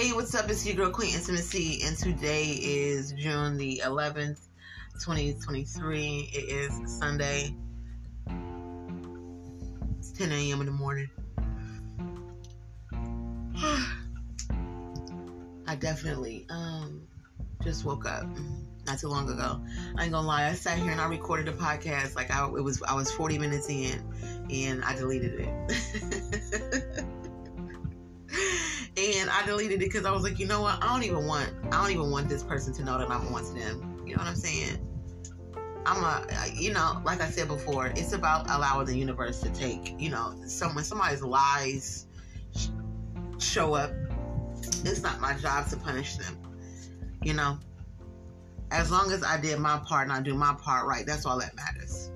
Hey, what's up? It's your girl Queen Intimacy, and today is June the 11th, 2023. It is Sunday. It's 10 a.m. in the morning. I definitely um just woke up not too long ago. I ain't gonna lie, I sat here and I recorded a podcast like I it was I was 40 minutes in and I deleted it. I deleted it because I was like, you know what? I don't even want I don't even want this person to know that I'm on to them. You know what I'm saying? I'm a, you know, like I said before, it's about allowing the universe to take, you know, some when somebody's lies show up, it's not my job to punish them. You know, as long as I did my part and I do my part right, that's all that matters.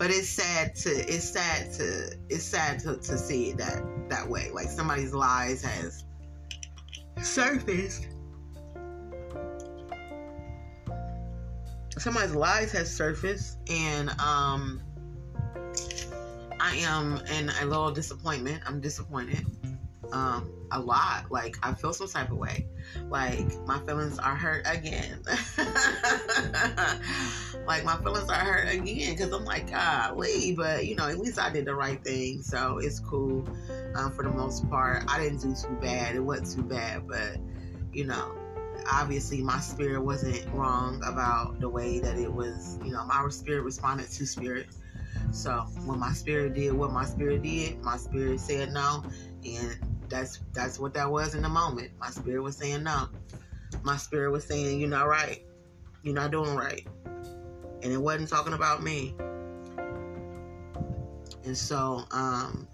But it's sad to it's sad to it's sad to, to see it that that way. Like somebody's lies has surfaced. Somebody's lies has surfaced and um I am in a little disappointment. I'm disappointed um, a lot. Like I feel some type of way. Like my feelings are hurt again. like my feelings are hurt again because I'm like, golly, but you know, at least I did the right thing, so it's cool. Um, for the most part, I didn't do too bad. It wasn't too bad, but you know, obviously my spirit wasn't wrong about the way that it was. You know, my spirit responded to spirit. So when my spirit did what my spirit did, my spirit said no, and that's that's what that was in the moment. My spirit was saying no. My spirit was saying you're not right. You're not doing right. And it wasn't talking about me. And so um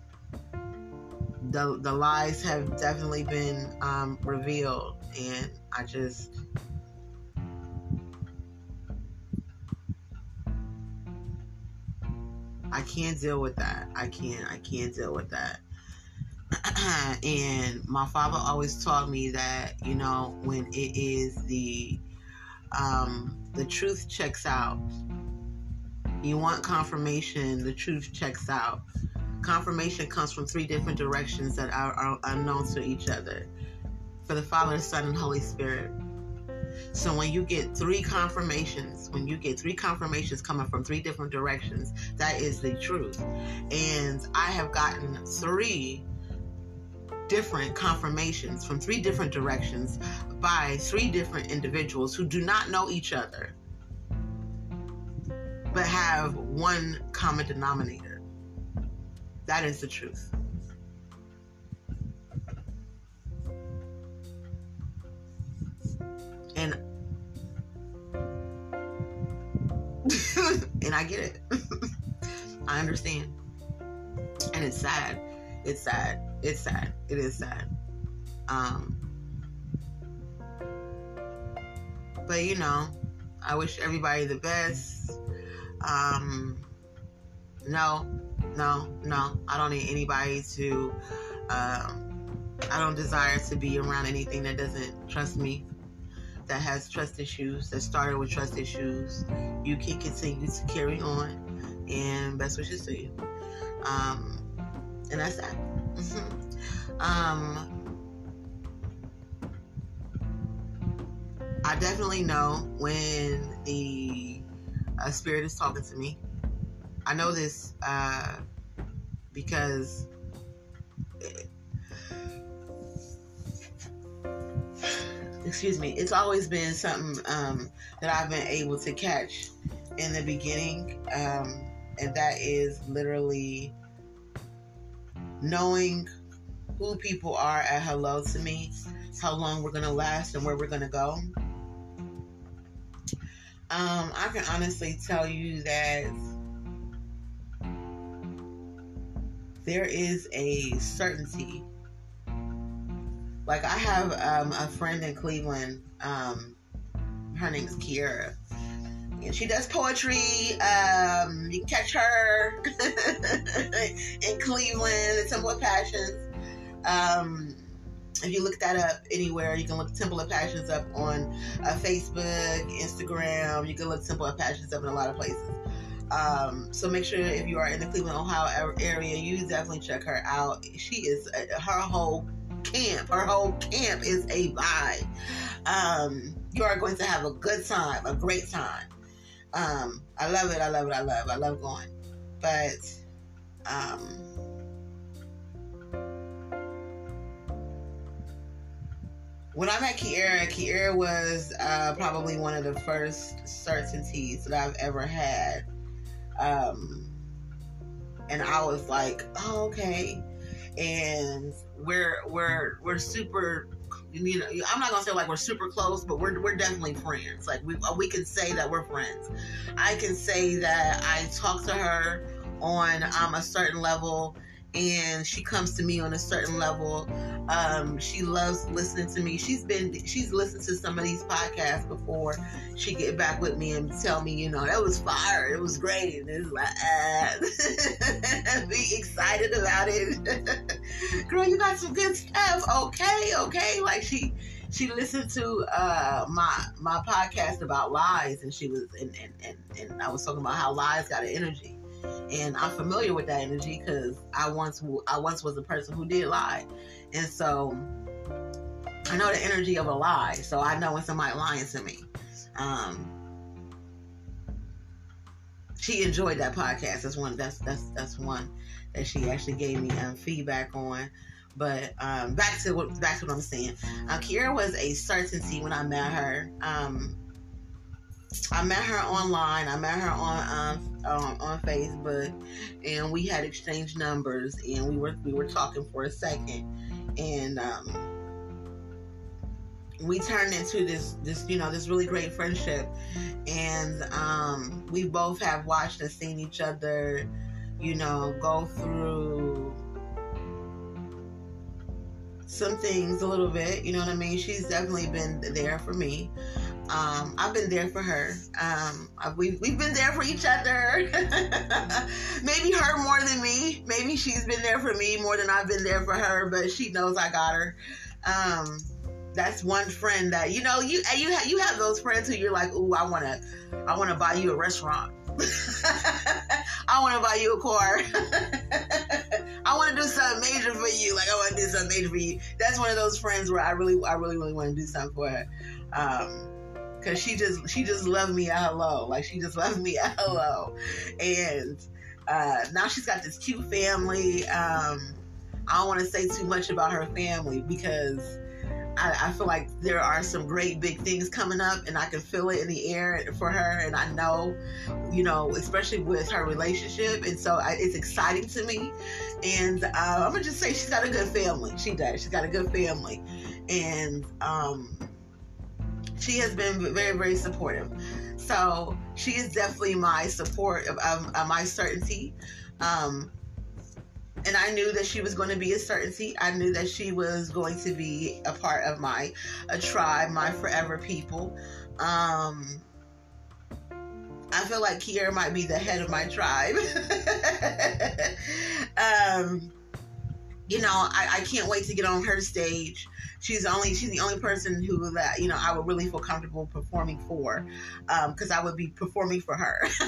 the the lies have definitely been um, revealed and I just I can't deal with that. I can't I can't deal with that. and my father always taught me that you know when it is the um, the truth checks out you want confirmation the truth checks out. Confirmation comes from three different directions that are, are unknown to each other. For the father son and holy spirit. So when you get three confirmations, when you get three confirmations coming from three different directions, that is the truth. And I have gotten three different confirmations from three different directions by three different individuals who do not know each other but have one common denominator. That is the truth. And and I get it. I understand. And it's sad. It's sad it's sad. It is sad. Um, but you know, I wish everybody the best. Um, no, no, no. I don't need anybody to. Um, I don't desire to be around anything that doesn't trust me, that has trust issues, that started with trust issues. You can continue to carry on, and best wishes to you. Um, and that's that. Mm-hmm. Um, I definitely know when the uh, spirit is talking to me. I know this uh, because. Excuse me, it's always been something um, that I've been able to catch in the beginning, um, and that is literally knowing who people are at hello to me, how long we're gonna last, and where we're gonna go. Um, I can honestly tell you that there is a certainty. Like I have um, a friend in Cleveland. Um, her name is Kiera she does poetry. Um, you can catch her in Cleveland, the Temple of Passions. Um, if you look that up anywhere, you can look Temple of Passions up on uh, Facebook, Instagram. You can look Temple of Passions up in a lot of places. Um, so make sure if you are in the Cleveland, Ohio area, you definitely check her out. She is uh, her whole camp. Her whole camp is a vibe. Um, you are going to have a good time, a great time. Um, I love it. I love it. I love. I love going. But um, when I met Kiera, Kiera was uh, probably one of the first certainties that I've ever had. Um, and I was like, oh, okay. And we're we're we're super you know, I'm not gonna say like we're super close, but we're we're definitely friends. Like we we can say that we're friends. I can say that I talk to her on um, a certain level and she comes to me on a certain level. Um, she loves listening to me. She's been she's listened to some of these podcasts before. She get back with me and tell me, you know, that was fire. It was great. And it's like, uh, be excited about it. Girl, you got some good stuff. Okay, okay. Like she she listened to uh, my my podcast about lies and she was and, and, and, and I was talking about how lies got an energy and I'm familiar with that energy because I once I once was a person who did lie, and so I know the energy of a lie. So I know when somebody lying to me. Um, she enjoyed that podcast. That's one. That's that's that's one that she actually gave me um, feedback on. But um, back to what back to what I'm saying. Uh, Kiera was a certainty when I met her. Um, I met her online. I met her on um, on, on Facebook, and we had exchanged numbers, and we were we were talking for a second, and um, we turned into this this you know this really great friendship, and um, we both have watched and seen each other, you know, go through some things a little bit. You know what I mean? She's definitely been there for me. Um, I've been there for her. Um, we've, we've been there for each other. Maybe her more than me. Maybe she's been there for me more than I've been there for her, but she knows I got her. Um, that's one friend that you know you you have you have those friends who you're like, ooh, I wanna I wanna buy you a restaurant. I want to buy you a car. I want to do something major for you. Like I want to do something major for you. That's one of those friends where I really, I really, really want to do something for her. Um, Cause she just, she just loved me at hello. Like she just loved me at hello. And, uh, now she's got this cute family. Um, I don't want to say too much about her family because I, I, feel like there are some great big things coming up, and I can feel it in the air for her. And I know, you know, especially with her relationship, and so I, it's exciting to me. And uh, I'm gonna just say she's got a good family. She does. She's got a good family, and um, she has been very, very supportive. So she is definitely my support of, of, of my certainty. Um, and I knew that she was going to be a certainty. I knew that she was going to be a part of my a tribe, my forever people. Um, I feel like Kiera might be the head of my tribe. um, you know, I, I can't wait to get on her stage she's only she's the only person who that you know I would really feel comfortable performing for, because um, I would be performing for her,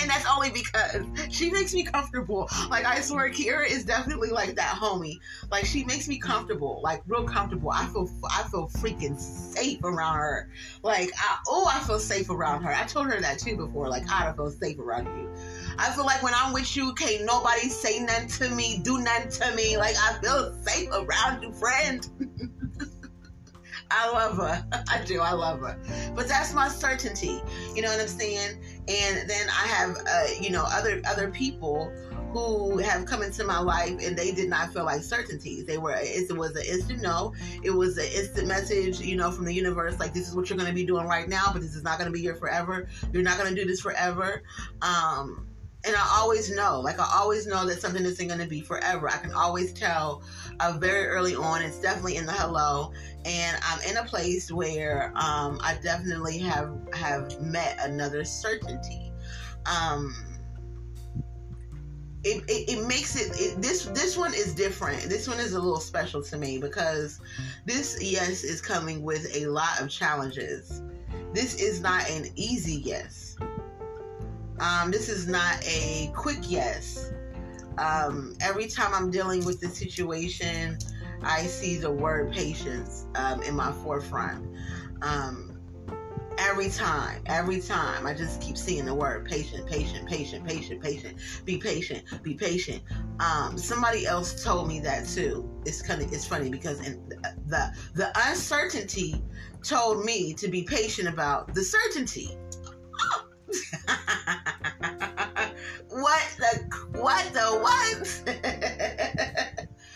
and that's only because she makes me comfortable. Like I swear, Kiera is definitely like that homie. Like she makes me comfortable, like real comfortable. I feel I feel freaking safe around her. Like I, oh, I feel safe around her. I told her that too before. Like I don't feel safe around you. I feel like when I'm with you, can't nobody say nothing to me, do nothing to me. Like I feel safe around you, friend. I love her. I do. I love her. But that's my certainty. You know what I'm saying? And then I have, uh, you know, other other people who have come into my life and they did not feel like certainties. They were it was an instant no. It was an instant message, you know, from the universe like this is what you're going to be doing right now, but this is not going to be here forever. You're not going to do this forever. Um, and I always know, like I always know that something isn't going to be forever. I can always tell uh, very early on. It's definitely in the hello, and I'm in a place where um, I definitely have have met another certainty. Um, it, it, it, makes it, it, this this one is different this one is a little special to me because this yes is coming with a lot of challenges this is not an easy yes um, this is not a quick yes. Um, every time I'm dealing with the situation, I see the word patience um, in my forefront. Um, every time, every time, I just keep seeing the word patient, patient, patient, patient, patient. Be patient, be patient. Um, somebody else told me that too. It's kind of it's funny because in the the uncertainty told me to be patient about the certainty. what the what the what?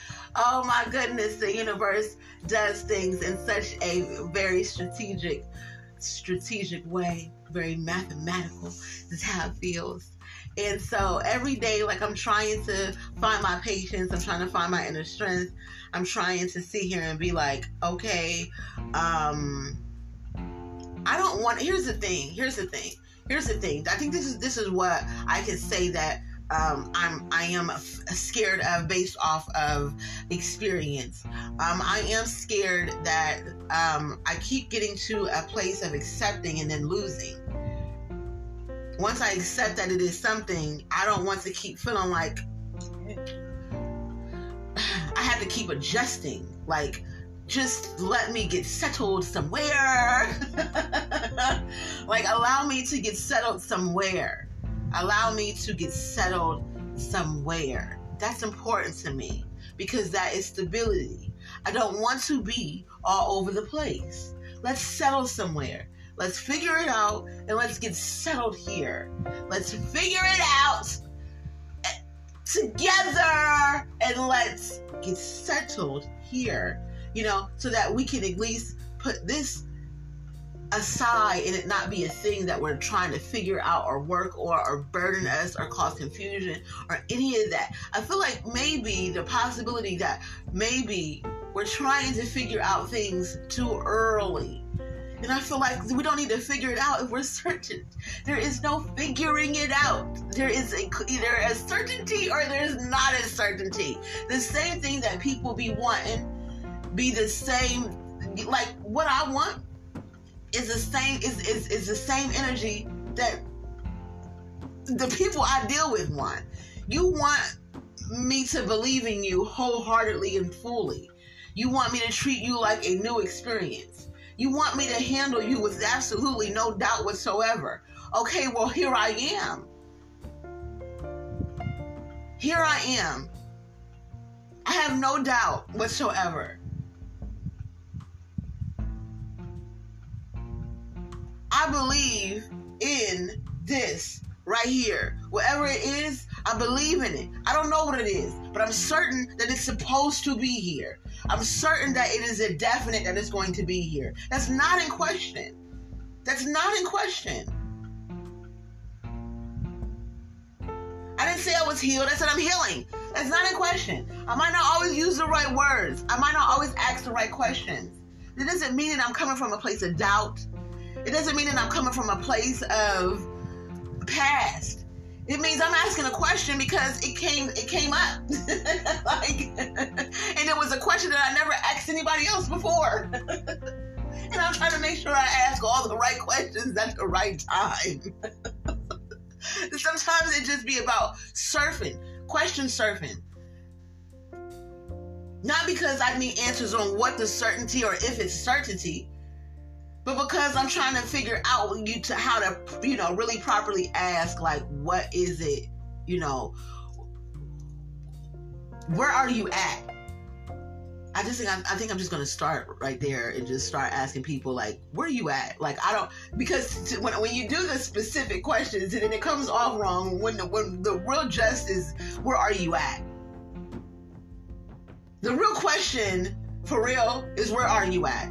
oh my goodness, the universe does things in such a very strategic strategic way, very mathematical. This Is how it feels. And so every day, like I'm trying to find my patience, I'm trying to find my inner strength. I'm trying to sit here and be like, okay, um, I don't want. Here's the thing. Here's the thing. Here's the thing. I think this is this is what I can say that um, I'm I am scared of based off of experience. Um, I am scared that um, I keep getting to a place of accepting and then losing. Once I accept that it is something, I don't want to keep feeling like I have to keep adjusting. Like just let me get settled somewhere. like, allow me to get settled somewhere. Allow me to get settled somewhere. That's important to me because that is stability. I don't want to be all over the place. Let's settle somewhere. Let's figure it out and let's get settled here. Let's figure it out together and let's get settled here you know, so that we can at least put this aside and it not be a thing that we're trying to figure out or work or, or burden us or cause confusion or any of that. I feel like maybe the possibility that maybe we're trying to figure out things too early. And I feel like we don't need to figure it out if we're certain. There is no figuring it out. There is a, either a certainty or there's not a certainty. The same thing that people be wanting be the same like what I want is the same is, is, is the same energy that the people I deal with want. You want me to believe in you wholeheartedly and fully. You want me to treat you like a new experience. You want me to handle you with absolutely no doubt whatsoever. Okay, well, here I am. Here I am. I have no doubt whatsoever. I believe in this right here. Whatever it is, I believe in it. I don't know what it is, but I'm certain that it's supposed to be here. I'm certain that it is a definite that it's going to be here. That's not in question. That's not in question. I didn't say I was healed. I said I'm healing. That's not in question. I might not always use the right words. I might not always ask the right questions. It doesn't mean that I'm coming from a place of doubt it doesn't mean that I'm coming from a place of past. It means I'm asking a question because it came it came up. like and it was a question that I never asked anybody else before. and I'm trying to make sure I ask all the right questions at the right time. Sometimes it just be about surfing, question surfing. Not because I need answers on what the certainty or if it's certainty, but because I'm trying to figure out you to how to you know really properly ask like what is it you know where are you at I just think I'm, I think I'm just gonna start right there and just start asking people like, where are you at? Like I don't because to, when when you do the specific questions and then it comes off wrong when the when the real just is where are you at? The real question for real is where are you at?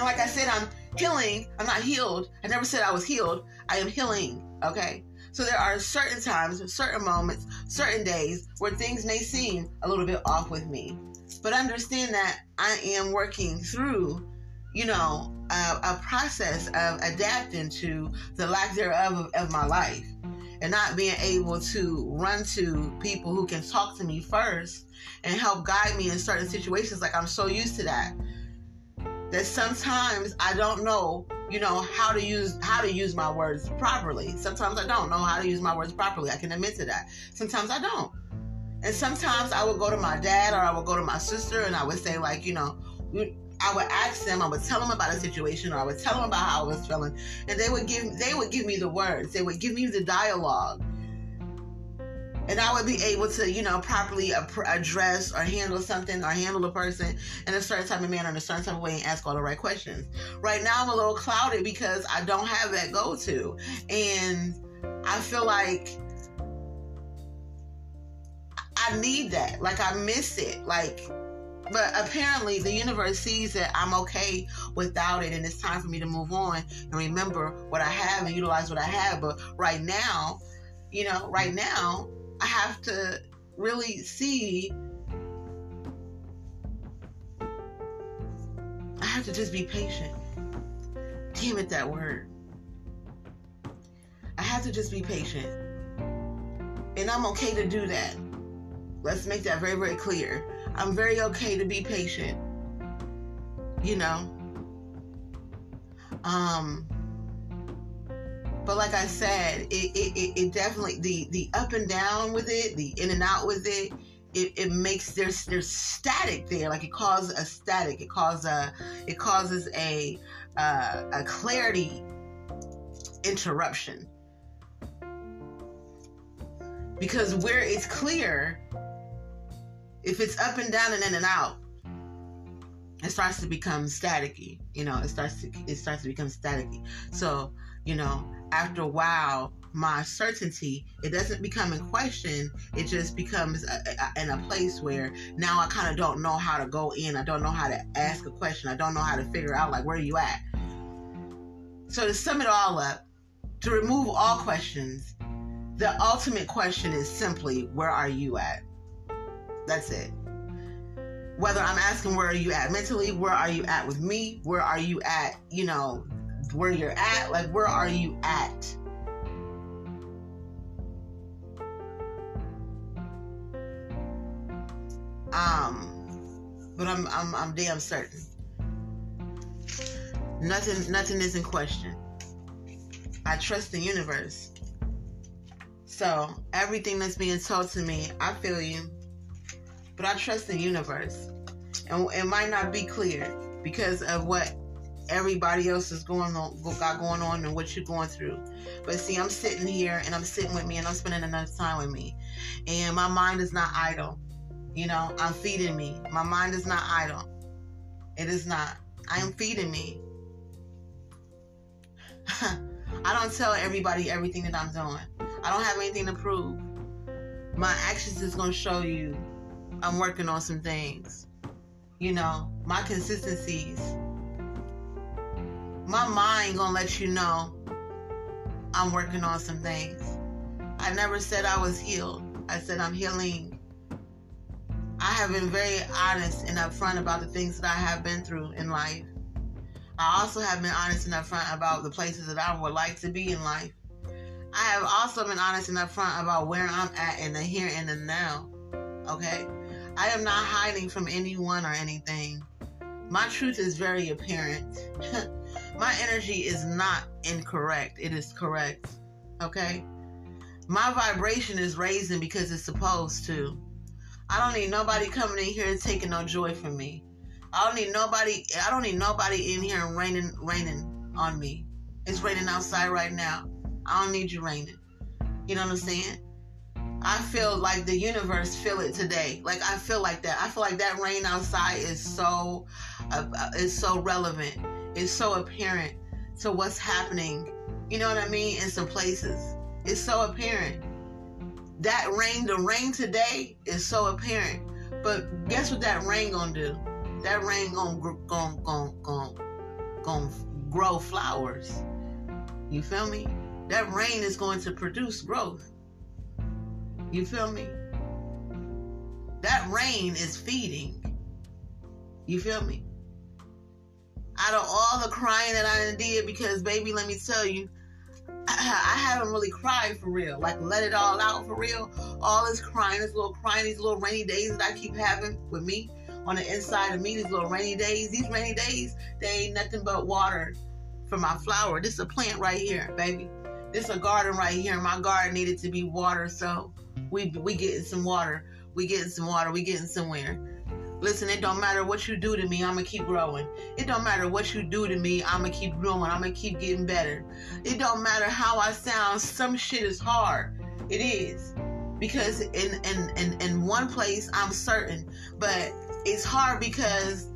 and like I said, I'm healing. I'm not healed. I never said I was healed. I am healing. Okay. So there are certain times, certain moments, certain days where things may seem a little bit off with me. but understand that I am working through, you know, a, a process of adapting to the lack thereof of, of my life and not being able to run to people who can talk to me first and help guide me in certain situations. Like I'm so used to that that sometimes I don't know, you know, how to use how to use my words properly. Sometimes I don't know how to use my words properly. I can admit to that. Sometimes I don't. And sometimes I would go to my dad or I would go to my sister and I would say like, you know, I would ask them, I would tell them about a situation or I would tell them about how I was feeling and they would give they would give me the words. They would give me the dialogue and I would be able to, you know, properly address or handle something or handle a person in a certain type of manner, in a certain type of way, and ask all the right questions. Right now, I'm a little clouded because I don't have that go to, and I feel like I need that. Like I miss it. Like but apparently the universe sees that I'm okay without it and it's time for me to move on and remember what I have and utilize what I have. But right now, you know, right now, I have to really see. I have to just be patient. Damn it, that word. I have to just be patient. And I'm okay to do that. Let's make that very, very clear. I'm very okay to be patient. You know? Um, but like I said, it, it, it definitely the the up and down with it, the in and out with it, it, it makes there's there's static there. Like it causes a static. It causes a it causes a uh, a clarity interruption because where it's clear, if it's up and down and in and out, it starts to become staticky. You know, it starts to it starts to become staticky. So you know, after a while, my certainty it doesn't become in question. It just becomes a, a, in a place where now i kind of don't know how to go in. I don't know how to ask a question. I don't know how to figure out like where are you at. So to sum it all up to remove all questions the ultimate question is simply where are you at? That's it. Whether i'm asking where are you at mentally? Where are you at with me? Where are you at you know where you're at like where are you at? Um but i'm i'm, I'm damn certain. Nothing nothing is in question. I trust the universe. So everything that's being told to me i feel you. But i trust the universe. And it might not be clear because of what everybody else is going on got going on and what you're going through. But see, I'm sitting here and I'm sitting with me and I'm spending enough time with me. And my mind is not idle. You know, I'm feeding me. My mind is not idle. It is not. I am feeding me. I don't tell everybody everything that I'm doing. I don't have anything to prove. My actions is going to show you I'm working on some things. You know, my consistencies my mind gonna let you know I'm working on some things. I never said I was healed. I said I'm healing. I have been very honest and upfront about the things that I have been through in life. I also have been honest and upfront about the places that I would like to be in life. I have also been honest and upfront about where I'm at in the here and the now. Okay? I am not hiding from anyone or anything. My truth is very apparent. My energy is not incorrect, it is correct. Okay? My vibration is raising because it's supposed to. I don't need nobody coming in here and taking no joy from me. I don't need nobody I don't need nobody in here raining raining on me. It's raining outside right now. I don't need you raining. You know what I'm saying? I feel like the universe feel it today. Like I feel like that. I feel like that rain outside is so uh, uh is so relevant is so apparent to what's happening, you know what I mean, in some places. It's so apparent. That rain, the rain today is so apparent. But guess what that rain gonna do? That rain gonna gonna gonna gonna, gonna grow flowers. You feel me? That rain is going to produce growth. You feel me? That rain is feeding. You feel me? Out of all the crying that I did, because baby, let me tell you, I haven't really cried for real. Like let it all out for real. All this crying, this little crying, these little rainy days that I keep having with me on the inside of me, these little rainy days. These rainy days, they ain't nothing but water for my flower. This is a plant right here, baby. This is a garden right here. My garden needed to be watered, so we we getting some water. We getting some water. We getting somewhere. Listen, it don't matter what you do to me, I'm gonna keep growing. It don't matter what you do to me, I'm gonna keep growing. I'm gonna keep getting better. It don't matter how I sound, some shit is hard. It is. Because in in in, in one place I'm certain, but it's hard because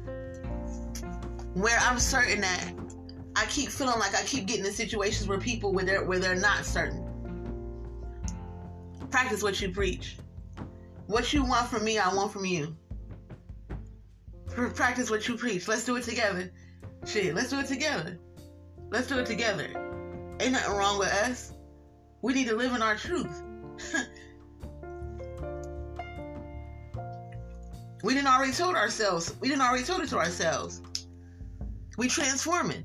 where I'm certain that I keep feeling like I keep getting in situations where people where they're where they're not certain. Practice what you preach. What you want from me, I want from you practice what you preach. Let's do it together. Shit, let's do it together. Let's do it together. Ain't nothing wrong with us. We need to live in our truth. we didn't already told ourselves. We didn't already told it to ourselves. We transforming.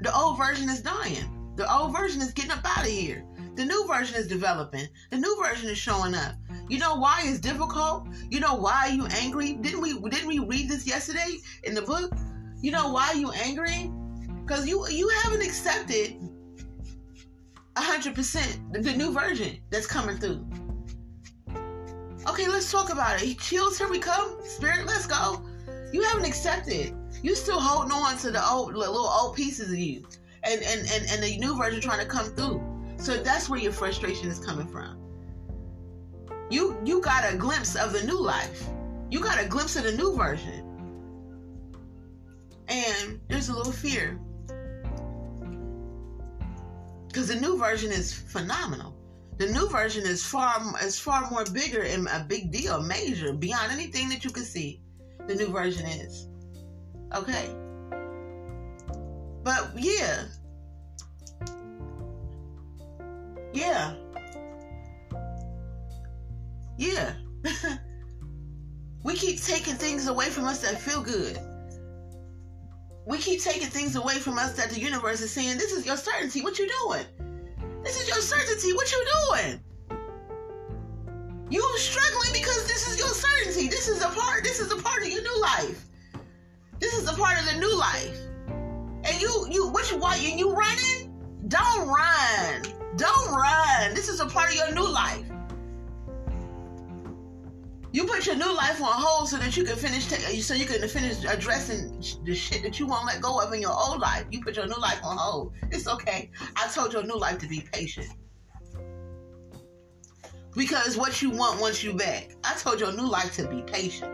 The old version is dying. The old version is getting up out of here. The new version is developing. The new version is showing up. You know why it's difficult? You know why you angry? Didn't we didn't we read this yesterday in the book? You know why you angry? Because you you haven't accepted hundred percent the new version that's coming through. Okay, let's talk about it. He chills, here we come. Spirit, let's go. You haven't accepted. You still holding on to the old little old pieces of you. And and, and, and the new version trying to come through. So that's where your frustration is coming from. You you got a glimpse of the new life. You got a glimpse of the new version. And there's a little fear. Cuz the new version is phenomenal. The new version is far is far more bigger and a big deal, major, beyond anything that you can see. The new version is. Okay? But yeah, Yeah. Yeah. we keep taking things away from us that feel good. We keep taking things away from us that the universe is saying, This is your certainty. What you doing? This is your certainty. What you doing? You're struggling because this is your certainty. This is a part, this is a part of your new life. This is a part of the new life. And you you which why you you running? Don't run. Don't run. This is a part of your new life. You put your new life on hold so that you can finish, t- uh, so you can finish addressing the shit that you won't let go of in your old life. You put your new life on hold. It's okay. I told your new life to be patient. Because what you want wants you back. I told your new life to be patient.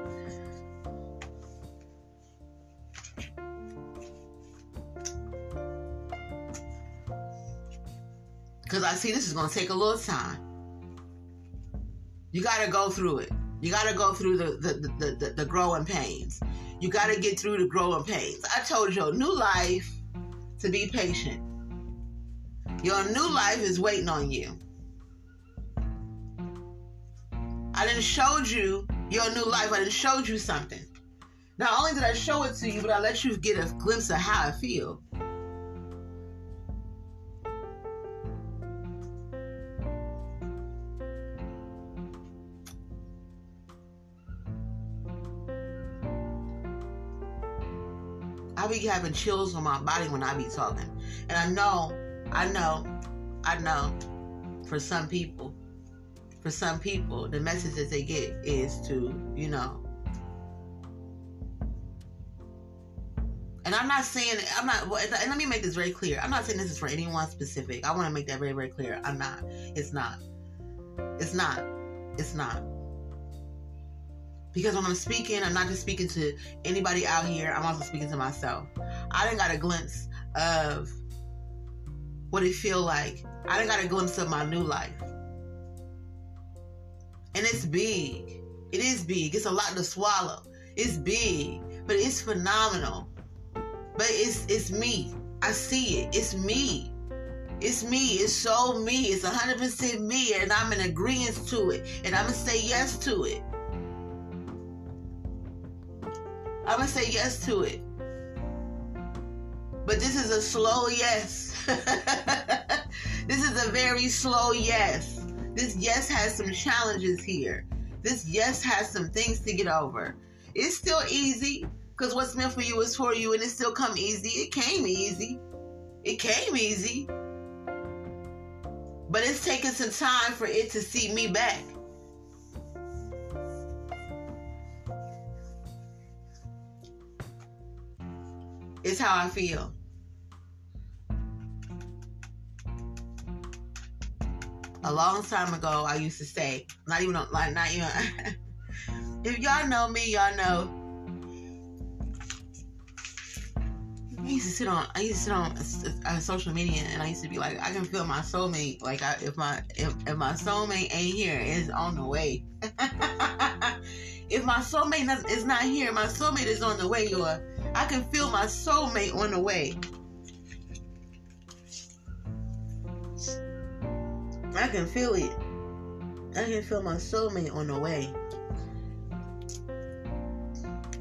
Because I see this is going to take a little time. You got to go through it. You got to go through the, the, the, the, the growing pains. You got to get through the growing pains. I told your new life to be patient. Your new life is waiting on you. I didn't showed you your new life. I didn't showed you something. Not only did I show it to you, but I let you get a glimpse of how I feel. Be having chills on my body when I be talking. And I know, I know, I know for some people, for some people, the message that they get is to, you know, and I'm not saying I'm not. And let me make this very clear. I'm not saying this is for anyone specific. I want to make that very, very clear. I'm not. It's not. It's not. It's not. Because when I'm speaking, I'm not just speaking to anybody out here, I'm also speaking to myself. I didn't got a glimpse of what it feel like. I didn't got a glimpse of my new life. And it's big. It is big. It's a lot to swallow. It's big, but it's phenomenal. But it's it's me. I see it. It's me. It's me. It's so me. It's 100% me. And I'm in agreement to it. And I'm going to say yes to it. I'm gonna say yes to it. But this is a slow yes. this is a very slow yes. This yes has some challenges here. This yes has some things to get over. It's still easy because what's meant for you is for you, and it still come easy. It came easy. It came easy. But it's taken some time for it to see me back. It's how I feel. A long time ago, I used to say, not even like not even. if y'all know me, y'all know. I used to sit on. I used to sit on social media, and I used to be like, I can feel my soulmate. Like, I, if my if, if my soulmate ain't here, it's on the way. if my soulmate is not here, my soulmate is on the way, or I can feel my soulmate on the way. I can feel it. I can feel my soulmate on the way.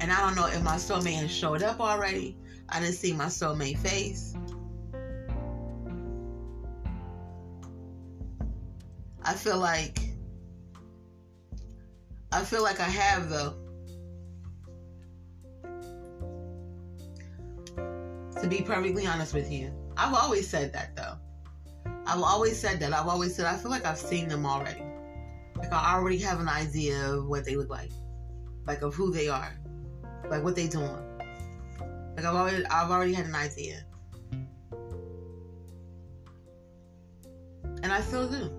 And I don't know if my soulmate has showed up already. I didn't see my soulmate face. I feel like I feel like I have though. To be perfectly honest with you, I've always said that though. I've always said that. I've always said I feel like I've seen them already. Like I already have an idea of what they look like, like of who they are, like what they doing. Like I've already, I've already had an idea, and I still do.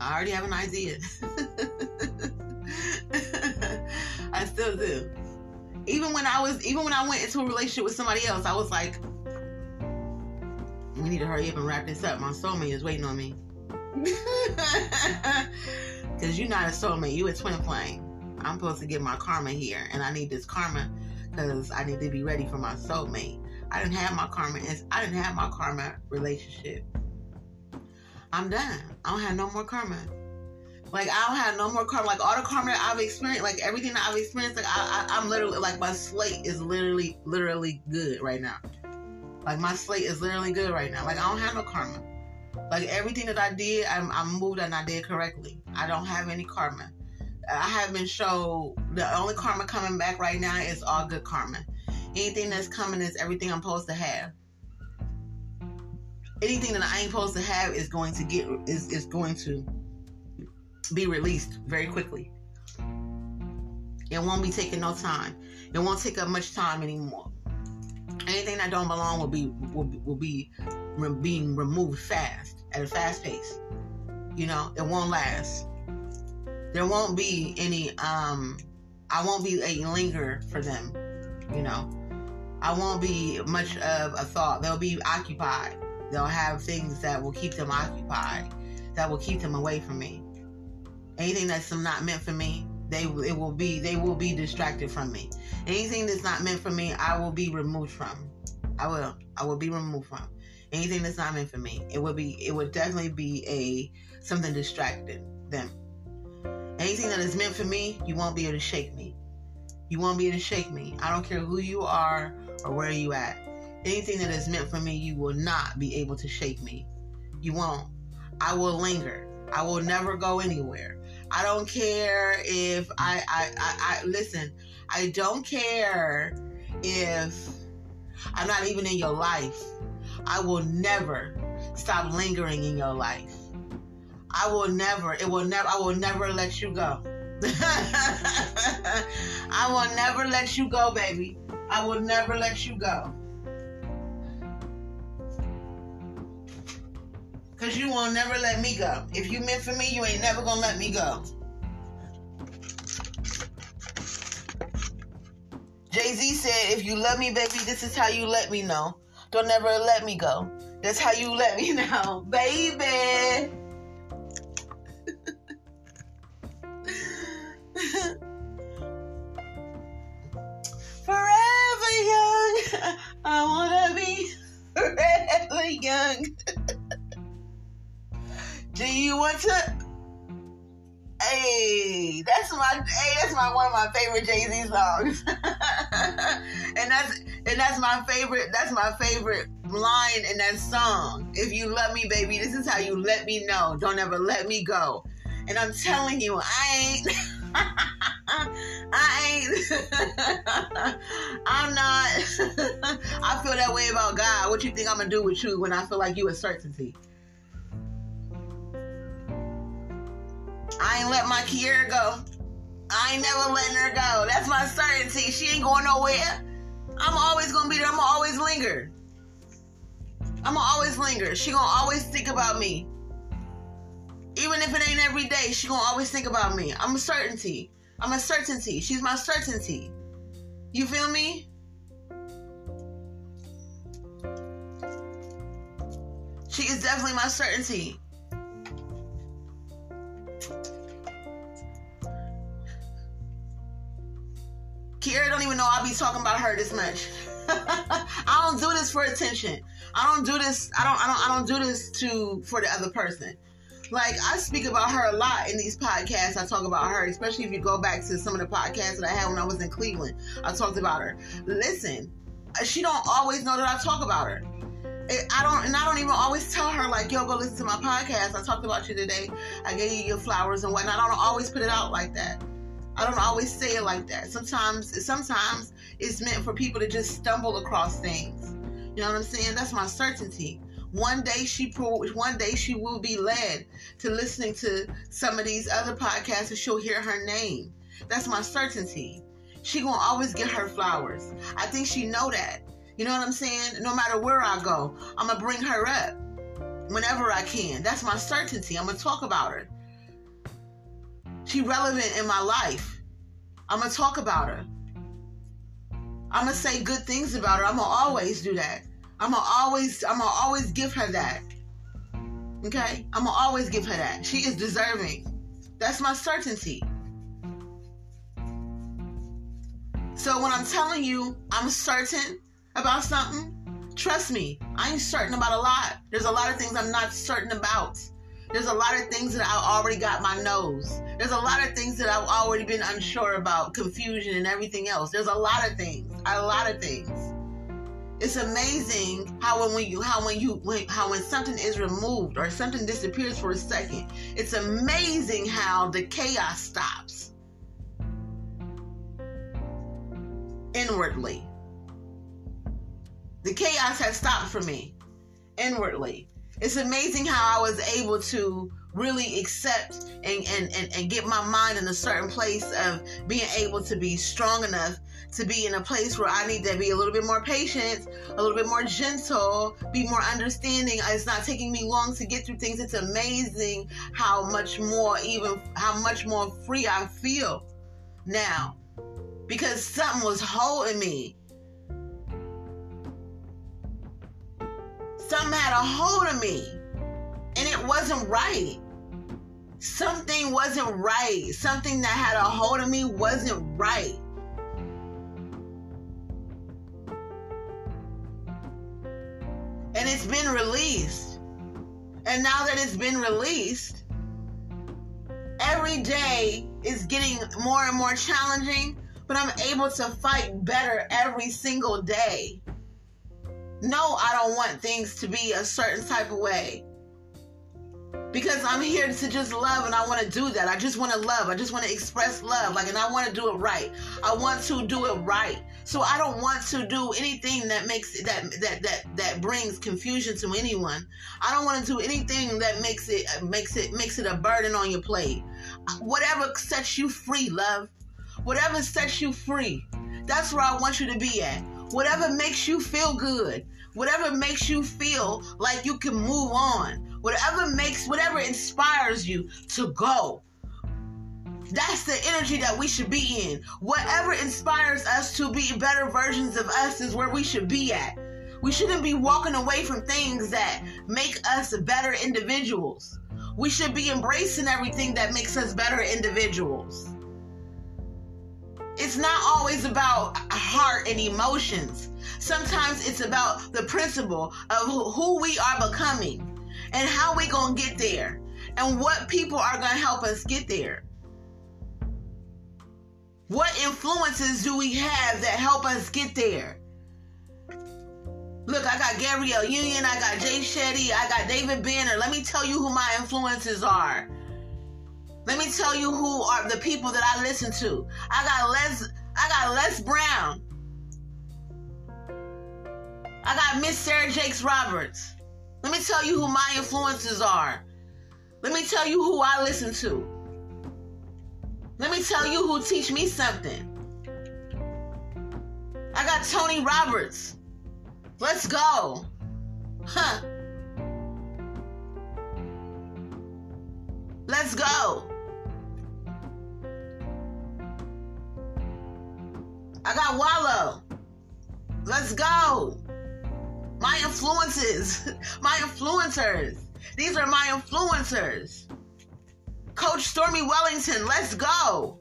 I already have an idea. I still do. Even when I was, even when I went into a relationship with somebody else, I was like, we need to hurry up and wrap this up. My soulmate is waiting on me. Because you're not a soulmate, you a twin flame. I'm supposed to get my karma here, and I need this karma because I need to be ready for my soulmate. I didn't have my karma. I didn't have my karma relationship. I'm done. I don't have no more karma. Like I don't have no more karma. Like all the karma I've experienced, like everything that I've experienced, like I, I, I'm literally like my slate is literally, literally good right now. Like my slate is literally good right now. Like I don't have no karma. Like everything that I did, I'm, I'm moved and I did correctly. I don't have any karma. I have been shown the only karma coming back right now is all good karma. Anything that's coming is everything I'm supposed to have. Anything that I ain't supposed to have is going to get is, is going to be released very quickly. It won't be taking no time. It won't take up much time anymore anything that don't belong will be will, will be re- being removed fast at a fast pace. You know, it won't last. There won't be any. Um, I won't be a linger for them. You know, I won't be much of a thought. They'll be occupied. They'll have things that will keep them occupied, that will keep them away from me. Anything that's not meant for me, they it will be they will be distracted from me. Anything that's not meant for me, I will be removed from. I will. I will be removed from. Anything that's not meant for me, it will be. It would definitely be a something distracted them. Anything that is meant for me, you won't be able to shake me. You won't be able to shake me. I don't care who you are or where you at. Anything that is meant for me, you will not be able to shake me. You won't. I will linger. I will never go anywhere. I don't care if I, I, I, I listen. I don't care if I'm not even in your life. I will never stop lingering in your life. I will never, it will never, I will never let you go. I will never let you go, baby. I will never let you go. Cause you won't never let me go. If you meant for me, you ain't never gonna let me go. Jay Z said, if you love me, baby, this is how you let me know. Don't ever let me go. That's how you let me know, baby. forever young. I wanna be forever young. Do you want to? Hey, that's my hey, that's my one of my favorite Jay Z songs. and that's and that's my favorite. That's my favorite line in that song. If you love me, baby, this is how you let me know. Don't ever let me go. And I'm telling you, I ain't. I ain't. I'm not. I feel that way about God. What you think I'm gonna do with you when I feel like you a certainty? I ain't let my Kiera go. I ain't never letting her go. That's my certainty. She ain't going nowhere. I'm always gonna be there. I'm gonna always linger. I'm gonna always linger. She gonna always think about me. Even if it ain't every day, she gonna always think about me. I'm a certainty. I'm a certainty. She's my certainty. You feel me? She is definitely my certainty. Kiera don't even know I'll be talking about her this much. I don't do this for attention. I don't do this. I don't. I don't. I don't do this to for the other person. Like I speak about her a lot in these podcasts. I talk about her, especially if you go back to some of the podcasts that I had when I was in Cleveland. I talked about her. Listen, she don't always know that I talk about her. I don't, and I don't even always tell her like, "Yo, go listen to my podcast." I talked about you today. I gave you your flowers and whatnot. I don't always put it out like that. I don't always say it like that. Sometimes, sometimes it's meant for people to just stumble across things. You know what I'm saying? That's my certainty. One day she one day she will be led to listening to some of these other podcasts and she'll hear her name. That's my certainty. She gonna always get her flowers. I think she know that. You know what I'm saying? No matter where I go, I'm gonna bring her up whenever I can. That's my certainty. I'm gonna talk about her. She relevant in my life. I'm gonna talk about her. I'm gonna say good things about her. I'm gonna always do that. I'm gonna always, I'm gonna always give her that. Okay, I'm gonna always give her that. She is deserving. That's my certainty. So when I'm telling you I'm certain about something, trust me, I ain't certain about a lot. There's a lot of things I'm not certain about. There's a lot of things that I already got my nose. There's a lot of things that I've already been unsure about, confusion and everything else. There's a lot of things, a lot of things. It's amazing how when you how when you when, how when something is removed or something disappears for a second, it's amazing how the chaos stops inwardly. The chaos has stopped for me inwardly it's amazing how I was able to really accept and, and, and, and get my mind in a certain place of being able to be strong enough to be in a place where I need to be a little bit more patient, a little bit more gentle, be more understanding. It's not taking me long to get through things. It's amazing how much more, even how much more free I feel now because something was holding me something had a hold of me and it wasn't right. Something wasn't right. Something that had a hold of me wasn't right. And it's been released. And now that it's been released, every day is getting more and more challenging, but I'm able to fight better every single day no, I don't want things to be a certain type of way. Because I'm here to just love and I want to do that. I just want to love. I just want to express love. Like, and I want to do it right. I want to do it right. So I don't want to do anything that makes that that that that brings confusion to anyone. I don't want to do anything that makes it makes it makes it a burden on your plate. Whatever sets you free, love. Whatever sets you free. That's where I want you to be at whatever makes you feel good, whatever makes you feel like you can move on, whatever makes, whatever inspires you to go. That's the energy that we should be in. Whatever inspires us to be better versions of us is where we should be at. We shouldn't be walking away from things that make us better individuals. We should be embracing everything that makes us better individuals it's not always about heart and emotions. Sometimes it's about the principle of who we are becoming and how we going to get there and what people are going to help us get there. What influences do we have that help us get there? Look, I got Gabrielle Union, I got Jay Shetty, I got David Banner. Let me tell you who my influences are. Let me tell you who are the people that I listen to. I got Les I got Les Brown. I got Miss Sarah Jakes Roberts. Let me tell you who my influences are. Let me tell you who I listen to. Let me tell you who teach me something. I got Tony Roberts. Let's go. Huh. Let's go. I got Wallo. Let's go. My influences, my influencers. These are my influencers. Coach Stormy Wellington, let's go.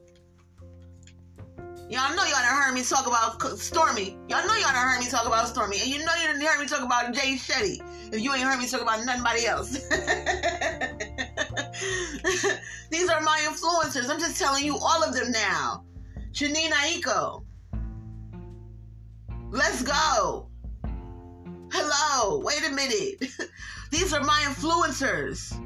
Y'all know y'all done heard me talk about Stormy. Y'all know y'all done heard me talk about Stormy. And you know you didn't hear me talk about Jay Shetty. If you ain't heard me talk about nobody else. These are my influencers. I'm just telling you all of them now. Jhené Aiko. Let's go. Hello. Wait a minute. These are my influencers.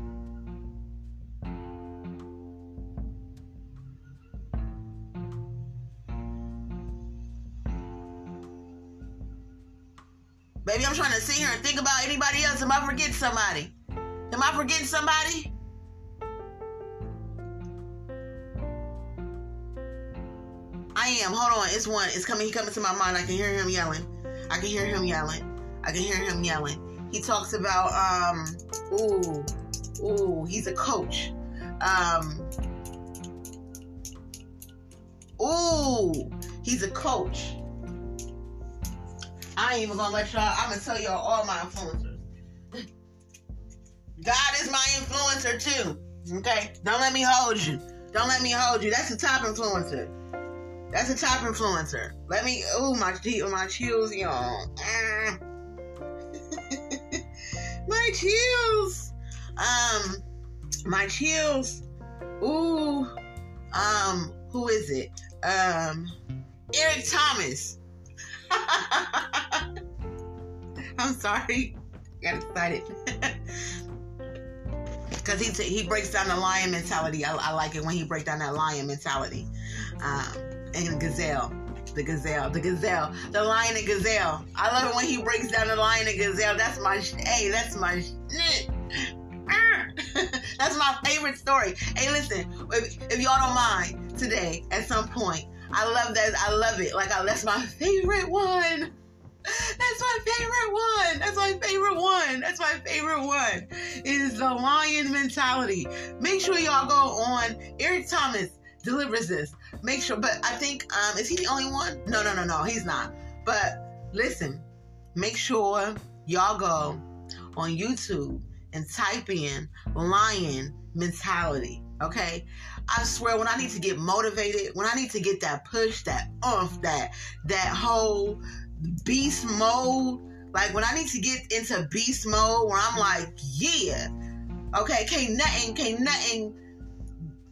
Maybe I'm trying to sit here and think about anybody else. Am I forgetting somebody? Am I forgetting somebody? I am. Hold on. It's one. It's coming. He coming to my mind. I can hear him yelling. I can hear him yelling. I can hear him yelling. He talks about um. Ooh, ooh. He's a coach. Um. Ooh, he's a coach. I ain't even gonna let y'all, I'm gonna tell y'all all my influencers. God is my influencer too. Okay? Don't let me hold you. Don't let me hold you. That's the top influencer. That's a top influencer. Let me oh my my chills, y'all. Mm. my chills. Um my chills. Ooh. Um, who is it? Um Eric Thomas. I'm sorry. Got excited. Because he, t- he breaks down the lion mentality. I, I, like it when he breaks down that lion mentality. Um, and gazelle. The gazelle. The gazelle. The lion and gazelle. I love it when he breaks down the lion and gazelle. That's my, hey, that's my shit. that's my favorite story. Hey, listen, if, if y'all don't mind today, at some point, I love that. I love it. Like I, that's my favorite one. That's my favorite one. That's my favorite one. That's my favorite one. Is the lion mentality. Make sure y'all go on. Eric Thomas delivers this. Make sure, but I think um is he the only one? No, no, no, no, he's not. But listen, make sure y'all go on YouTube and type in lion mentality. Okay. I swear when I need to get motivated, when I need to get that push, that umph, that that whole beast mode, like when I need to get into beast mode where I'm like, yeah, okay, can't nothing, can't nothing,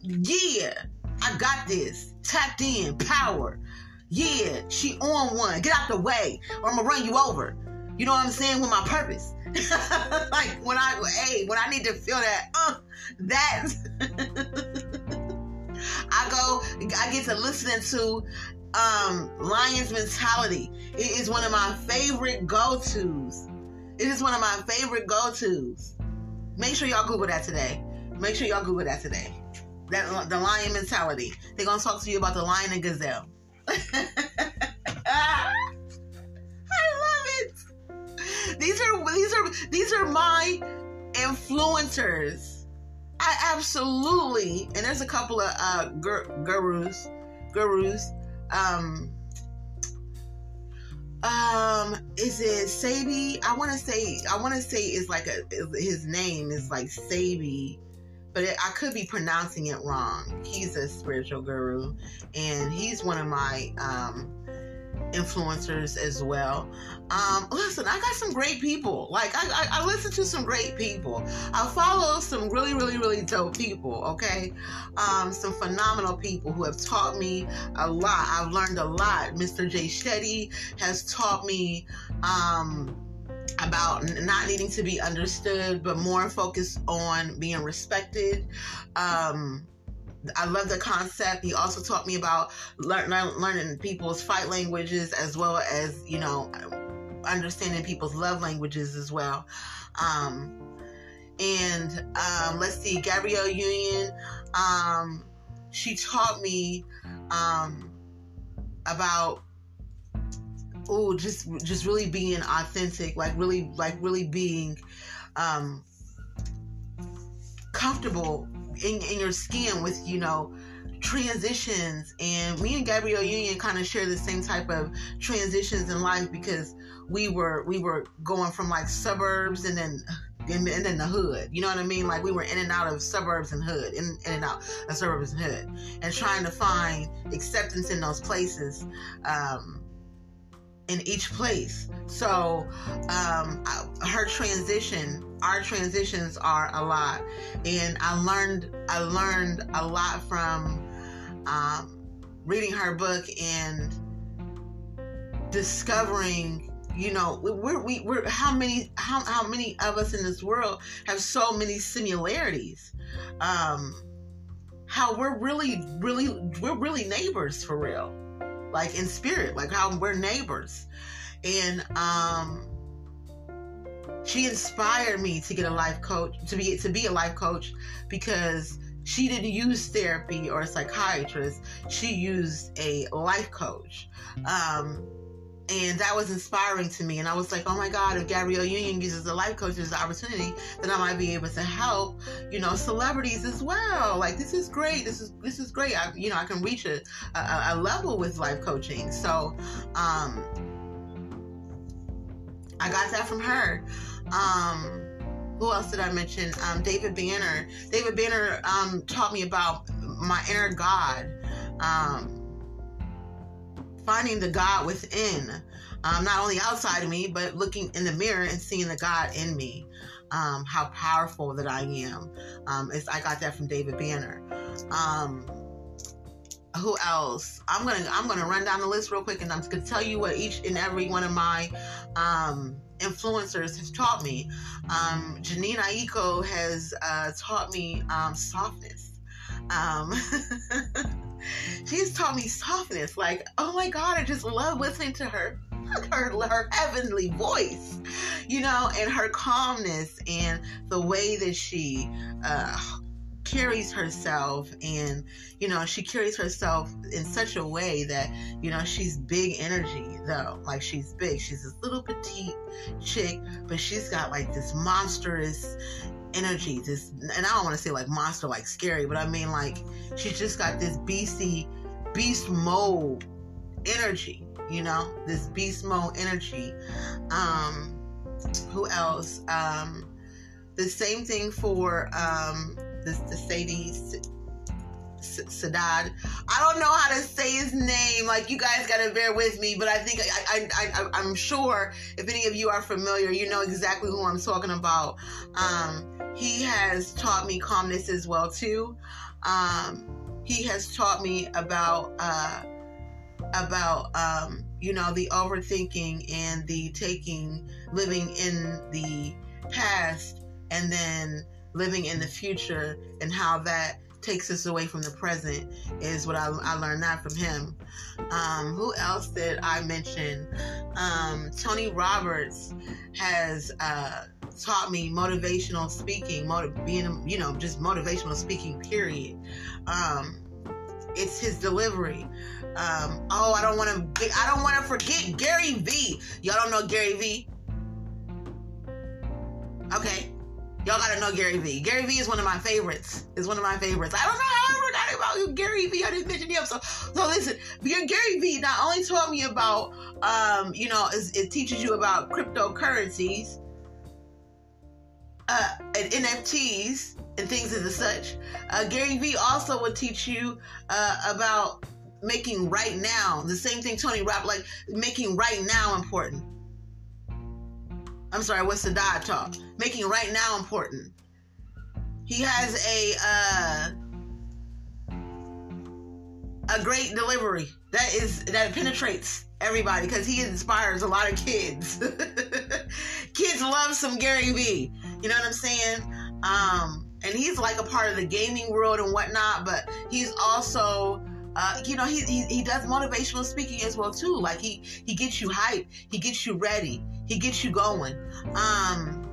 yeah, I got this. Tapped in, power. Yeah, she on one. Get out the way, or I'm gonna run you over. You know what I'm saying? With my purpose. like when I hey, when I need to feel that, uh, that I go, I get to listening to um Lion's Mentality. It is one of my favorite go-tos. It is one of my favorite go-tos. Make sure y'all Google that today. Make sure y'all Google that today. That the lion mentality. They're gonna talk to you about the lion and gazelle. I love it. These are these are these are my influencers. I absolutely and there's a couple of uh gurus gurus um um is it Sabi? I want to say I want to say it's like a his name is like Sabi but it, I could be pronouncing it wrong. He's a spiritual guru, and he's one of my um, influencers as well. Um, listen, I got some great people. Like I, I, I, listen to some great people. I follow some really, really, really dope people. Okay, um, some phenomenal people who have taught me a lot. I've learned a lot. Mr. Jay Shetty has taught me. Um, about not needing to be understood, but more focused on being respected. Um, I love the concept. He also taught me about learn, learning people's fight languages as well as, you know, understanding people's love languages as well. Um, and um, let's see, Gabrielle Union, um, she taught me um, about oh just just really being authentic like really like really being um comfortable in, in your skin with you know transitions. And me and Gabrielle Union kind of share the same type of transitions in life because we were we were going from like suburbs and then and, and then the hood. You know what I mean? Like we were in and out of suburbs and hood in, in and out of suburbs and hood and trying to find acceptance in those places. Um in each place. So um, her transition, our transitions are a lot, and I learned I learned a lot from um, reading her book and discovering. You know, we're we, we're how many how how many of us in this world have so many similarities. Um, how we're really really we're really neighbors for real like in spirit, like how we're neighbors. And um she inspired me to get a life coach, to be to be a life coach because she didn't use therapy or a psychiatrist. She used a life coach. Um and that was inspiring to me. And I was like, oh my God, if Gabrielle Union uses a life coach as an opportunity, then I might be able to help, you know, celebrities as well. Like this is great. This is this is great. I, you know, I can reach a, a, a level with life coaching. So, um, I got that from her. Um, who else did I mention? Um, David Banner. David Banner um, taught me about my inner God. Um, finding the God within, um, not only outside of me, but looking in the mirror and seeing the God in me. Um, how powerful that I am. Um, I got that from David Banner. Um, who else? I'm gonna I'm gonna run down the list real quick, and I'm gonna tell you what each and every one of my um, influencers has taught me. Um, Jhené Aiko has uh, taught me um, softness. Um, she's taught me softness. Like, oh my God, I just love listening to her. Her, her heavenly voice, you know, and her calmness and the way that she uh, carries herself and you know she carries herself in such a way that you know she's big energy though like she's big she's this little petite chick but she's got like this monstrous energy this and i don't want to say like monster like scary but i mean like she's just got this beastie beast mode energy you know? This beast mode energy. Um who else? Um the same thing for um the, the Sadie Sadad. I don't know how to say his name. Like you guys got to bear with me, but I think I, I, I, am sure if any of you are familiar, you know exactly who I'm talking about. Um, he has taught me calmness as well too. Um, he has taught me about uh, about um, you know the overthinking and the taking, living in the past, and then living in the future and how that takes us away from the present is what I, I learned that from him. Um, who else did I mention? Um, Tony Roberts has uh, taught me motivational speaking, motiv- being you know just motivational speaking. Period. Um, it's his delivery. Um, oh, I don't want to. I don't want to forget Gary V. Y'all don't know Gary V. Okay, Y'all gotta know Gary Vee. Gary Vee is one of my favorites. Is one of my favorites. I don't know how I forgot about you, Gary Vee. I didn't mention him. So, so listen. Gary Vee not only taught me about, um, you know, it teaches you about cryptocurrencies, uh, and NFTs and things of the such. Uh, Gary Vee also will teach you uh, about making right now the same thing Tony Robb like making right now important I'm sorry, what's the dad talk? Making right now important. He has a uh, a great delivery that is that penetrates everybody because he inspires a lot of kids. kids love some Gary Vee. You know what I'm saying? Um, and he's like a part of the gaming world and whatnot, but he's also uh, you know, he, he, he does motivational speaking as well too. Like he he gets you hyped, he gets you ready, he gets you going. Um,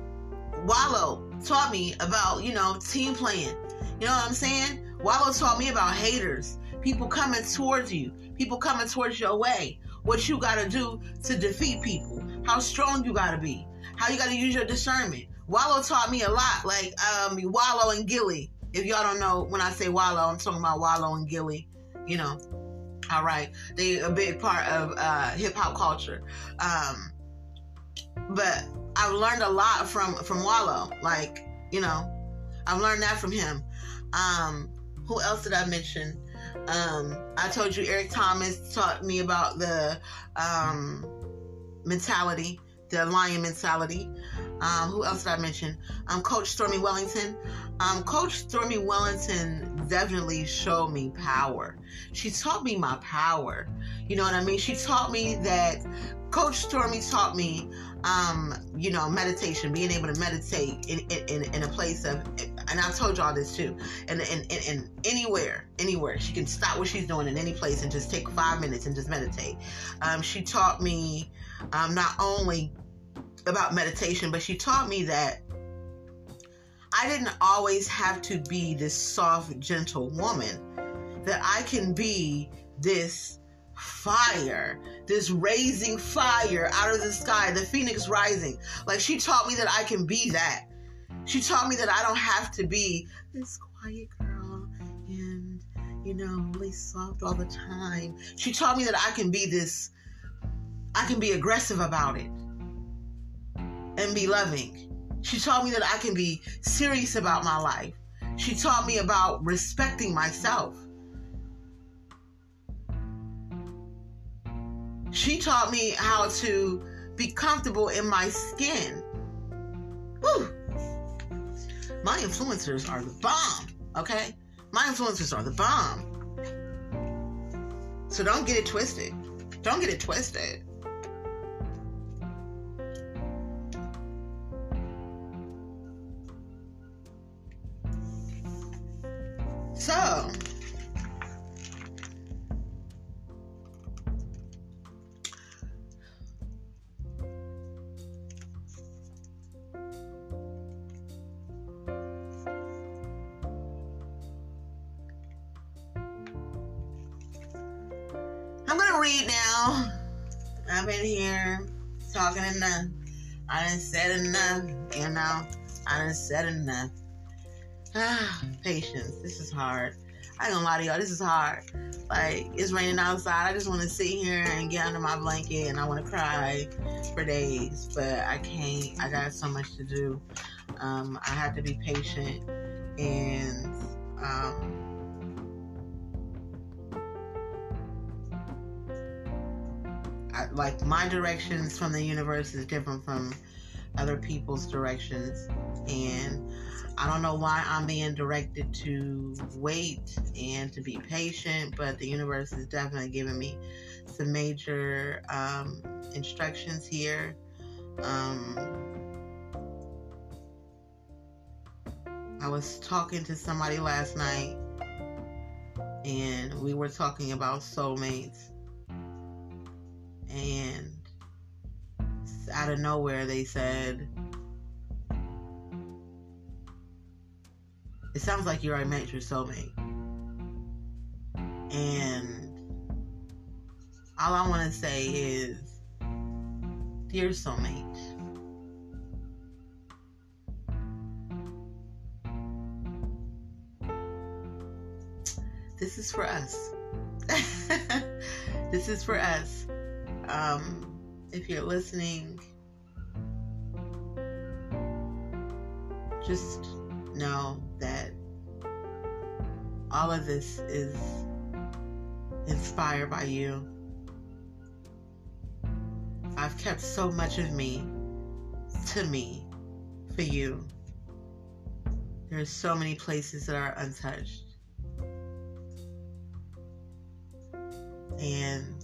Wallo taught me about you know team playing. You know what I'm saying? Wallo taught me about haters, people coming towards you, people coming towards your way. What you got to do to defeat people, how strong you got to be, how you got to use your discernment. Wallo taught me a lot, like um, Wallo and Gillie. If y'all don't know, when I say Wallo, I'm talking about Wallo and Gillie you know. All right, they a big part of uh, hip hop culture. Um, but I've learned a lot from from Wallo. Like you know, I've learned that from him. Um, who else did I mention? Um, I told you Eric Thomas taught me about the um, mentality, the lion mentality. Um, who else did I mention? Um, Coach Stormy Wellington. Um, Coach Stormy Wellington definitely showed me power. She taught me my power. You know what I mean? She taught me that Coach Stormy taught me, um, you know, meditation, being able to meditate in, in, in a place of, and I told y'all this too, and, and, and, and anywhere, anywhere. She can stop what she's doing in any place and just take five minutes and just meditate. Um, she taught me um, not only about meditation, but she taught me that I didn't always have to be this soft, gentle woman, that I can be this fire, this raising fire out of the sky, the phoenix rising. Like she taught me that I can be that. She taught me that I don't have to be this quiet girl and, you know, really soft all the time. She taught me that I can be this, I can be aggressive about it and be loving. She taught me that I can be serious about my life. She taught me about respecting myself. She taught me how to be comfortable in my skin. Whew. My influencers are the bomb, okay? My influencers are the bomb. So don't get it twisted. Don't get it twisted. So, I'm gonna read now. I've been here talking enough. I didn't said enough, you know. I didn't said enough. Ah, patience. This is hard. I ain't gonna lie to y'all. This is hard. Like it's raining outside. I just want to sit here and get under my blanket, and I want to cry for days, but I can't. I got so much to do. Um, I have to be patient, and um, I, like my directions from the universe is different from other people's directions, and I don't know why I'm being directed to wait and to be patient, but the universe is definitely giving me some major um, instructions here. Um, I was talking to somebody last night, and we were talking about soulmates. And out of nowhere, they said, it sounds like you're already met your soulmate. And all I want to say is, dear soulmate, this is for us. this is for us. Um, if you're listening, just know that all of this is inspired by you. I've kept so much of me to me for you. There are so many places that are untouched. And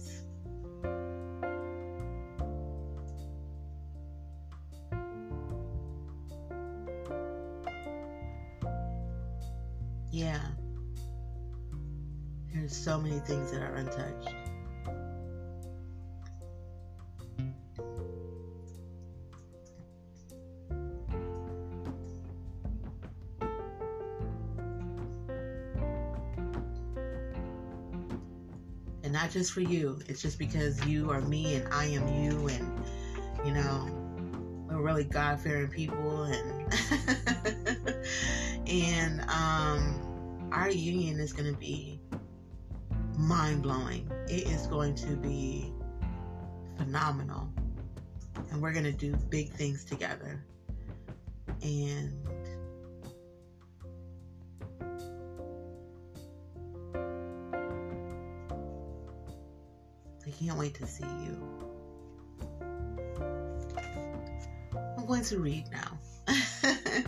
so many things that are untouched. And not just for you, it's just because you are me and I am you, and you know, we're really God fearing people, and and um, our union is going to be mind blowing. It is going to be phenomenal. And we're going to do big things together. And I can't wait to see you. I'm going to read now.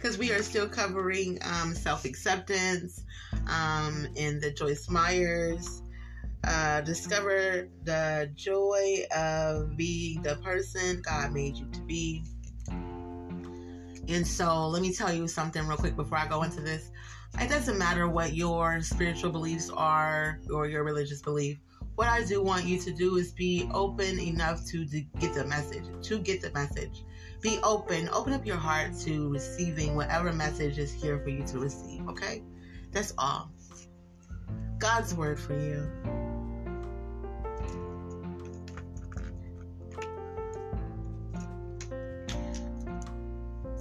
Because we are still covering um, self acceptance, um, in the Joyce Meyers. Uh, discover the joy of being the person God made you to be. And so, let me tell you something real quick before I go into this. It doesn't matter what your spiritual beliefs are or your religious belief. What I do want you to do is be open enough to get the message, to get the message. Be open, open up your heart to receiving whatever message is here for you to receive, okay? That's all. God's word for you.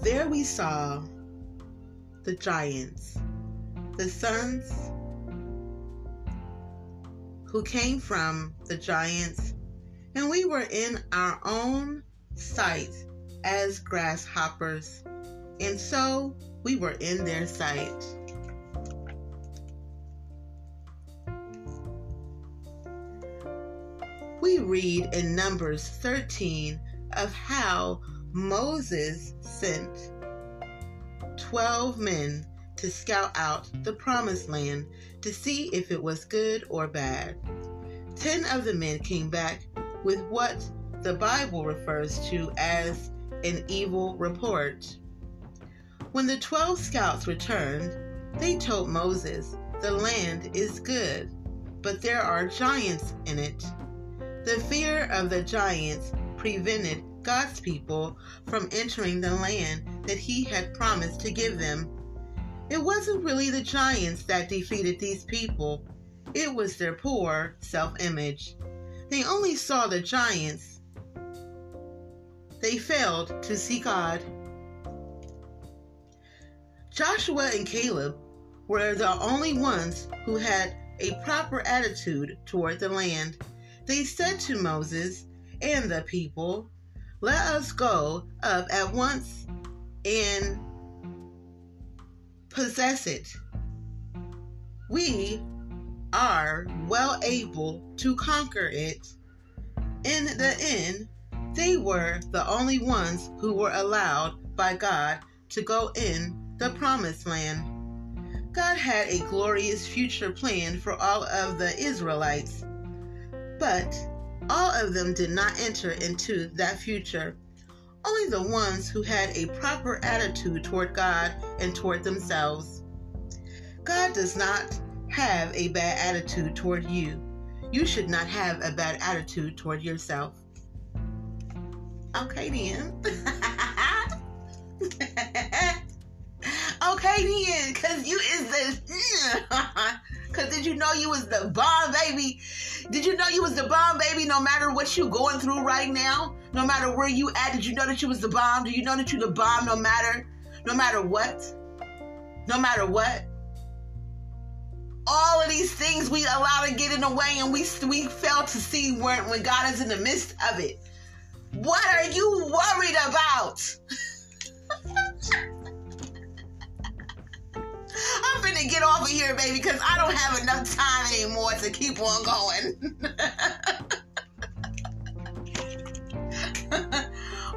There we saw the giants, the sons who came from the giants, and we were in our own sight as grasshoppers, and so we were in their sight. We read in Numbers 13 of how Moses sent 12 men to scout out the promised land to see if it was good or bad. Ten of the men came back with what the Bible refers to as an evil report. When the 12 scouts returned, they told Moses, The land is good, but there are giants in it. The fear of the giants prevented God's people from entering the land that He had promised to give them. It wasn't really the giants that defeated these people, it was their poor self image. They only saw the giants, they failed to see God. Joshua and Caleb were the only ones who had a proper attitude toward the land. They said to Moses and the people, Let us go up at once and possess it. We are well able to conquer it. In the end, they were the only ones who were allowed by God to go in the promised land. God had a glorious future plan for all of the Israelites, but all of them did not enter into that future. Only the ones who had a proper attitude toward God and toward themselves. God does not have a bad attitude toward you. You should not have a bad attitude toward yourself. Okay, then. okay, then, because you is the. Because did you know you was the bomb, baby? Did you know you was the bomb, baby, no matter what you going through right now? No matter where you at, did you know that you was the bomb? Do you know that you the bomb no matter, no matter what? No matter what? all of these things we allow to get in the way and we we fail to see when, when God is in the midst of it. What are you worried about? I'm finna get off of here, baby, because I don't have enough time anymore to keep on going.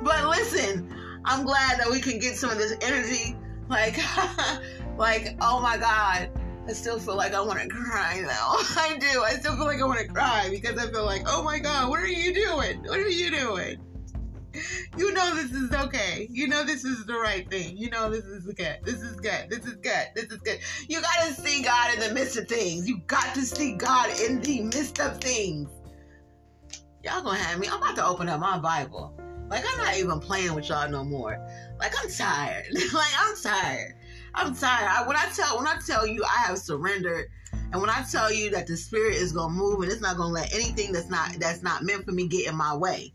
but listen, I'm glad that we can get some of this energy. Like, like, oh my God. I still feel like I want to cry though. I do. I still feel like I want to cry because I feel like, oh my God, what are you doing? What are you doing? You know this is okay. You know this is the right thing. You know this is good. This is good. This is good. This is good. You gotta see God in the midst of things. You got to see God in the midst of things. Y'all gonna have me. I'm about to open up my Bible. Like I'm not even playing with y'all no more. Like I'm tired. like I'm tired. I'm tired. I, when I tell when I tell you I have surrendered, and when I tell you that the spirit is gonna move and it's not gonna let anything that's not that's not meant for me get in my way.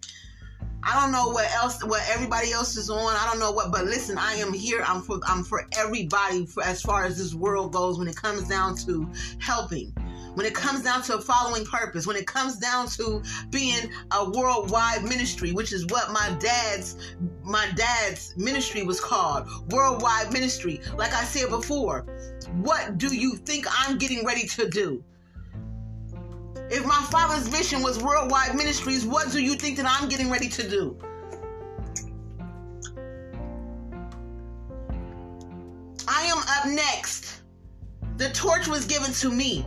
I don't know what else, what everybody else is on. I don't know what, but listen, I am here. I'm for, I'm for everybody for, as far as this world goes when it comes down to helping when it comes down to following purpose, when it comes down to being a worldwide ministry, which is what my dad's my dad's ministry was called, worldwide ministry. Like I said before, what do you think I'm getting ready to do? If my father's mission was worldwide ministries, what do you think that I'm getting ready to do? I am up next. The torch was given to me.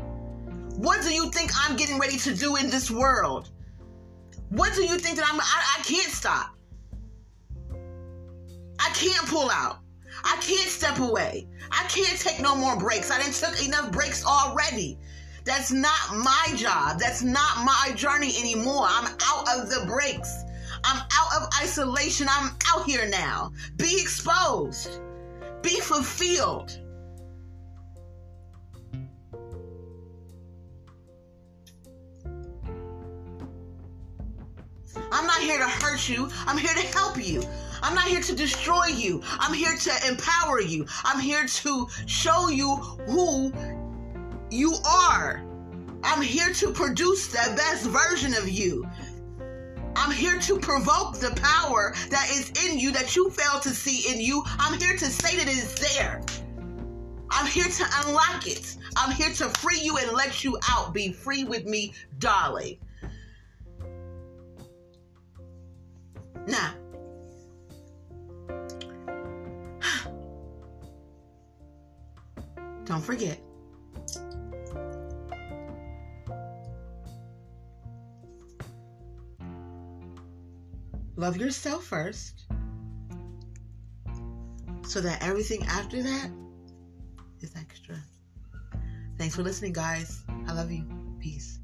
What do you think I'm getting ready to do in this world? What do you think that I'm I, I can't stop? I can't pull out. I can't step away. I can't take no more breaks. I didn't took enough breaks already. That's not my job. That's not my journey anymore. I'm out of the breaks. I'm out of isolation. I'm out here now. Be exposed. Be fulfilled. I'm not here to hurt you. I'm here to help you. I'm not here to destroy you. I'm here to empower you. I'm here to show you who you are. I'm here to produce the best version of you. I'm here to provoke the power that is in you that you fail to see in you. I'm here to say that it is there. I'm here to unlock it. I'm here to free you and let you out. Be free with me, darling. Now, don't forget. Love yourself first so that everything after that is extra. Thanks for listening, guys. I love you. Peace.